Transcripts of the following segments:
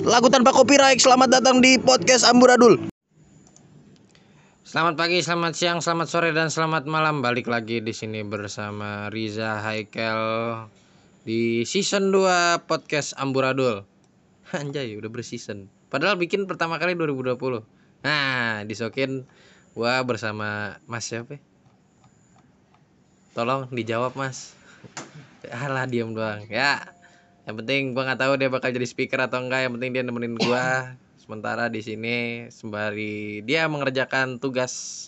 Lagu tanpa copyright. Selamat datang di podcast Amburadul. Selamat pagi, selamat siang, selamat sore dan selamat malam. Balik lagi di sini bersama Riza Haikel di season 2 podcast Amburadul. Anjay, udah berseason. Padahal bikin pertama kali 2020. Nah, disokin gua bersama Mas siapa? Tolong dijawab, Mas. Alah, diam doang. Ya. Yang penting gua nggak tahu dia bakal jadi speaker atau enggak. Yang penting dia nemenin gua. Sementara di sini sembari dia mengerjakan tugas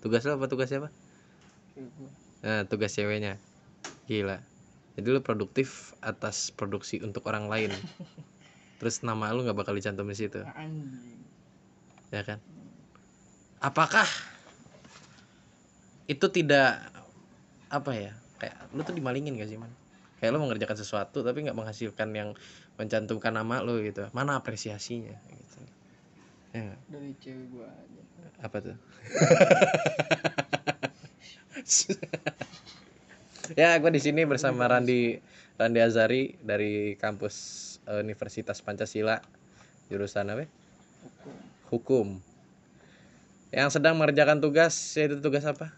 tugas lo apa tugas siapa? Nah, tugas ceweknya. Gila. Jadi lu produktif atas produksi untuk orang lain. Terus nama lu nggak bakal dicantum di situ, ya kan? Apakah itu tidak apa ya? Kayak lu tuh dimalingin gak sih, Man? Kayak lu mengerjakan sesuatu tapi nggak menghasilkan yang mencantumkan nama lu gitu. Mana apresiasinya gitu. Ya? Dari cewek gua aja. apa tuh? ya, gue di sini bersama Randi Randi Azari dari kampus eh, Universitas Pancasila jurusan apa? Hukum. Hukum. Yang sedang mengerjakan tugas yaitu tugas apa?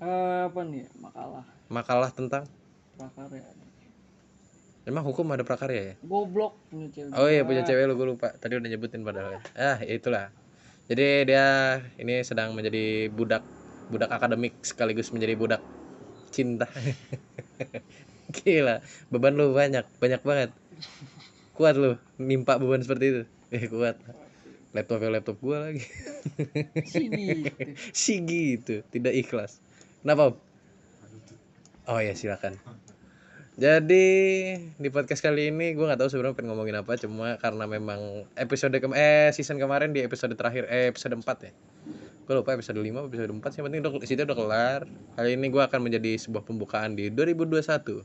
Eh, apa nih? Makalah Makalah tentang prakarya. Emang hukum ada prakarya ya? Goblok punya cewek. Oh iya punya cewek lu gue lupa. Tadi udah nyebutin padahal. Ah, ya itulah. Jadi dia ini sedang menjadi budak budak akademik sekaligus menjadi budak cinta. Gila, beban lu banyak, banyak banget. Kuat lu nimpa beban seperti itu. Eh, kuat. Laptop laptop gua lagi. Sini. gitu. si gitu, tidak ikhlas. Kenapa? Om? Oh ya, silakan. Jadi di podcast kali ini gue nggak tahu sebenarnya pengen ngomongin apa cuma karena memang episode kem eh season kemarin di episode terakhir eh episode 4 ya. Gue lupa episode 5 episode 4 yang penting udah situ udah kelar. Kali ini gue akan menjadi sebuah pembukaan di 2021.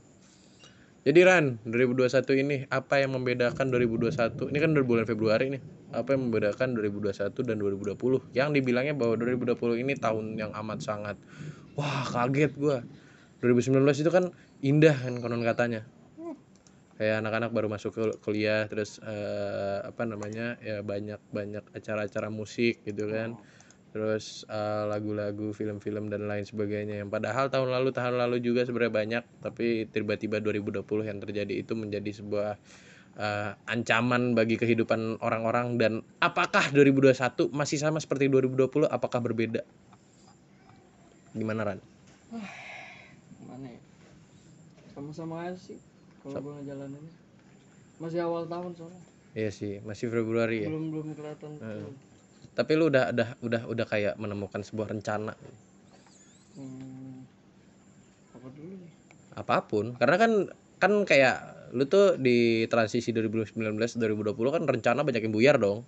Jadi Ran, 2021 ini apa yang membedakan 2021? Ini kan udah bulan Februari nih. Apa yang membedakan 2021 dan 2020? Yang dibilangnya bahwa 2020 ini tahun yang amat sangat wah kaget gua. 2019 itu kan indah kan konon katanya. Kayak anak-anak baru masuk ke kuliah terus eh, apa namanya? ya banyak banyak acara-acara musik gitu kan. Terus eh, lagu-lagu, film-film dan lain sebagainya. Yang padahal tahun lalu tahun lalu juga sebenarnya banyak, tapi tiba-tiba 2020 yang terjadi itu menjadi sebuah eh, ancaman bagi kehidupan orang-orang dan apakah 2021 masih sama seperti 2020 apakah berbeda? Gimana Ran? Mana ya? Sama-sama aja sih. Kalau gua ngejalaninnya. Masih awal tahun soalnya. Iya sih, masih Februari ya. Belum belum kelihatan. tuh. Tapi lu udah udah udah udah kayak menemukan sebuah rencana Hmm. Apa dulu nih? apa pun. Karena kan kan kayak lu tuh di transisi 2019 2020 kan rencana banyak yang buyar dong.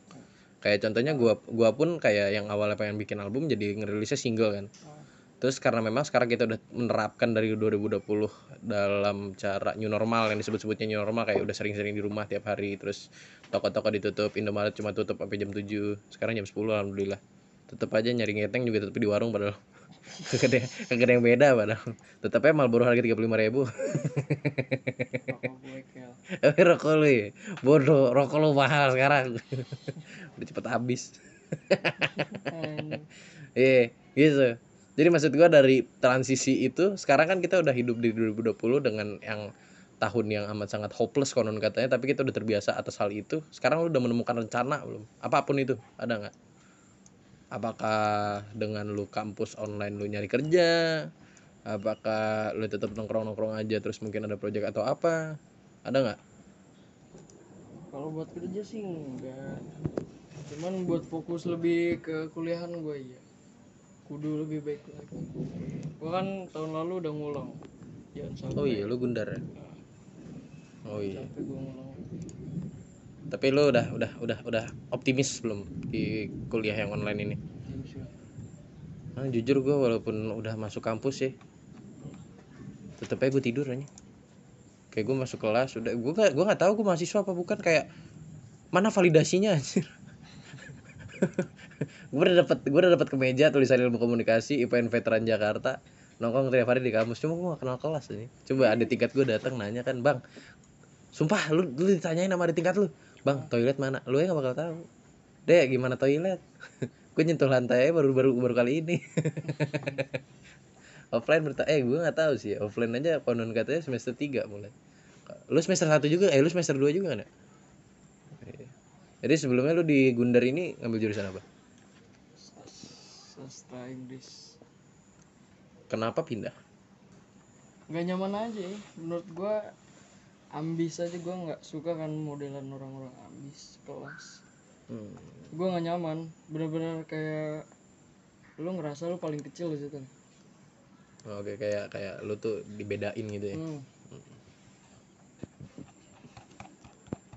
Kayak contohnya gua gua pun kayak yang awalnya pengen bikin album jadi ngerilisnya single kan. Terus karena memang sekarang kita udah menerapkan dari 2020 dalam cara new normal yang disebut-sebutnya new normal kayak udah sering-sering di rumah tiap hari terus toko-toko ditutup, Indomaret cuma tutup sampai jam 7. Sekarang jam 10 alhamdulillah. Tetep aja nyari ngeteng juga tetep di warung padahal. Kagak ada, kagak ada yang beda padahal. Tetepnya Marlboro harga 35 ribu. Tapi rokok lu ya. Bodoh, rokok lu mahal sekarang. udah cepet habis. Iya, gitu. Jadi maksud gua dari transisi itu sekarang kan kita udah hidup di 2020 dengan yang tahun yang amat sangat hopeless konon katanya tapi kita udah terbiasa atas hal itu. Sekarang lu udah menemukan rencana belum? Apa pun itu, ada nggak? Apakah dengan lu kampus online lu nyari kerja? Apakah lu tetap nongkrong-nongkrong aja terus mungkin ada project atau apa? Ada nggak? Kalau buat kerja sih enggak. Cuman buat fokus lebih ke kuliahan gue iya. Kudu lebih baik lagi. Gue kan tahun lalu udah ngulang. Jangan sampai. Oh iya, lu gundar ya? Oh iya. Ngulang. Tapi lu udah udah udah udah optimis belum di kuliah yang online ini? Nah, jujur gue walaupun udah masuk kampus ya tetep aja gue tidur aja kayak gue masuk kelas udah gue gak gue nggak tahu gue mahasiswa apa bukan kayak mana validasinya anjir gue udah dapat gue udah dapat kemeja tulisan ilmu komunikasi IPN veteran Jakarta. Nongkrong tiap hari di kampus. Cuma gue gak kenal kelas ini. Coba ada tiket gue datang nanya kan bang sumpah lu lu ditanyain sama di tingkat lu? Bang toilet mana? Lu ya gak bakal tahu. Deh gimana toilet? Gue nyentuh lantai baru baru baru kali ini. Offline berta eh gue nggak tahu sih. Offline aja konon katanya semester 3 mulai. Lu semester satu juga eh lu semester 2 juga kan ya? Iya. jadi sebelumnya lu di Gundar ini ngambil jurusan apa Sastra Inggris. Kenapa pindah? Nggak nyaman aja ya. Menurut gua ambis aja. Gua nggak suka kan modelan orang-orang ambis kelas. Hmm. gua nggak nyaman. Bener-bener kayak lu ngerasa lu paling kecil di situ. Oke kayak kayak lu tuh dibedain gitu ya? Hmm.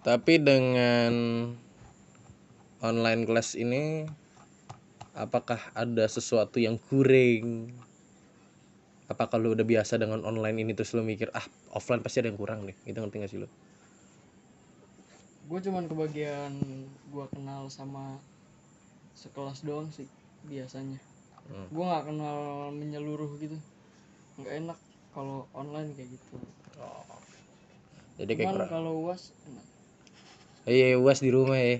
Tapi dengan online kelas ini apakah ada sesuatu yang kurang? Apa kalau udah biasa dengan online ini terus lu mikir ah offline pasti ada yang kurang deh. Itu ngerti gak sih lu? gue cuman kebagian gua kenal sama sekelas doang sih biasanya Hmm. gua nggak kenal menyeluruh gitu nggak enak kalau online kayak gitu Jadi kayak cuman kurang. kalau uas enak Iya, UAS di rumah ya.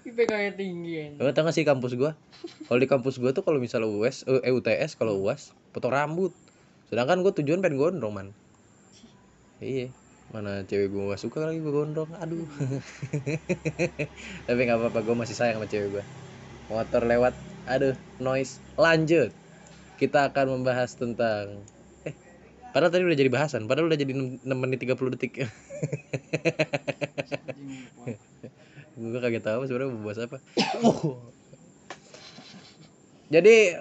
IPK nya tinggi ya Lu tau gak sih kampus gua? Kalau di kampus gua tuh kalau misalnya UAS, eh UTS kalau UAS potong rambut. Sedangkan gua tujuan pengen gondrong, man. Iya. Mana cewek gua gak suka lagi gua gondrong. Aduh. Tapi nggak apa-apa, gua masih sayang sama cewek gua. Motor lewat. Aduh, noise. Lanjut. Kita akan membahas tentang eh Padahal tadi udah jadi bahasan, padahal udah jadi 6, menit 30 detik. Gue kaget tahu sebenarnya mau bahas apa. Jadi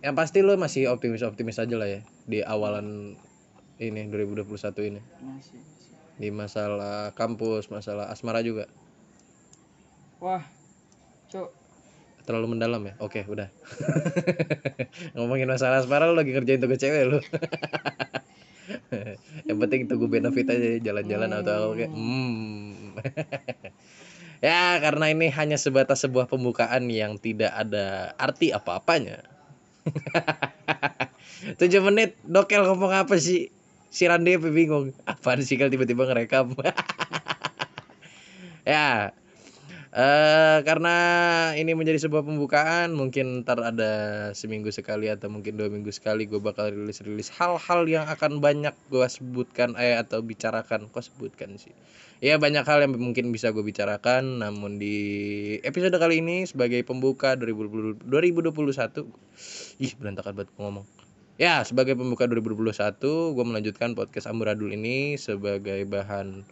yang pasti lo masih optimis optimis aja lah ya di awalan ini 2021 ini. Masih, masih. di masalah kampus masalah asmara juga. Wah cok terlalu mendalam ya? Oke udah. Ngomongin masalah asmara lo lagi ngerjain tugas cewek lo yang penting tunggu benefit aja jalan-jalan atau apa kayak hmm. ya karena ini hanya sebatas sebuah pembukaan yang tidak ada arti apa-apanya. Tujuh menit dokel ngomong apa sih? Si Randy bingung? Apaan sih kalau tiba-tiba ngerekam? Ya eh karena ini menjadi sebuah pembukaan mungkin ntar ada seminggu sekali atau mungkin dua minggu sekali gue bakal rilis rilis hal-hal yang akan banyak gue sebutkan eh atau bicarakan. Kok sebutkan sih? Ya banyak hal yang mungkin bisa gue bicarakan namun di episode kali ini sebagai pembuka 2020 2021 ih berantakan banget ngomong. Ya sebagai pembuka 2021 gue melanjutkan podcast Amburadul ini sebagai bahan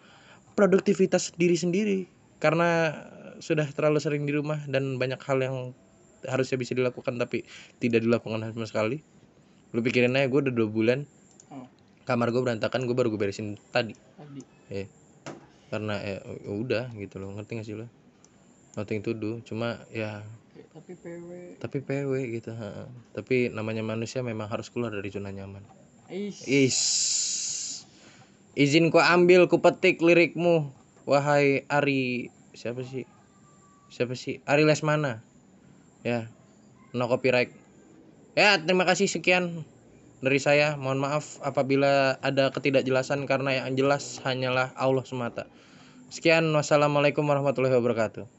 produktivitas diri sendiri. Karena sudah terlalu sering di rumah dan banyak hal yang harusnya bisa dilakukan tapi tidak dilakukan sama sekali. Lu pikirin aja gue udah dua bulan Oh. kamar gue berantakan gue baru gue beresin tadi. Tadi. Eh karena ya udah gitu loh ngerti gak sih lo nothing to do cuma ya tapi PW tapi PW gitu ha. tapi namanya manusia memang harus keluar dari zona nyaman. Is. is izin ku ambil ku petik lirikmu. Wahai Ari siapa sih siapa sih? Ari Lesmana. Ya no copyright. Ya terima kasih sekian dari saya. Mohon maaf apabila ada ketidakjelasan karena yang jelas hanyalah Allah semata. Sekian wassalamualaikum warahmatullahi wabarakatuh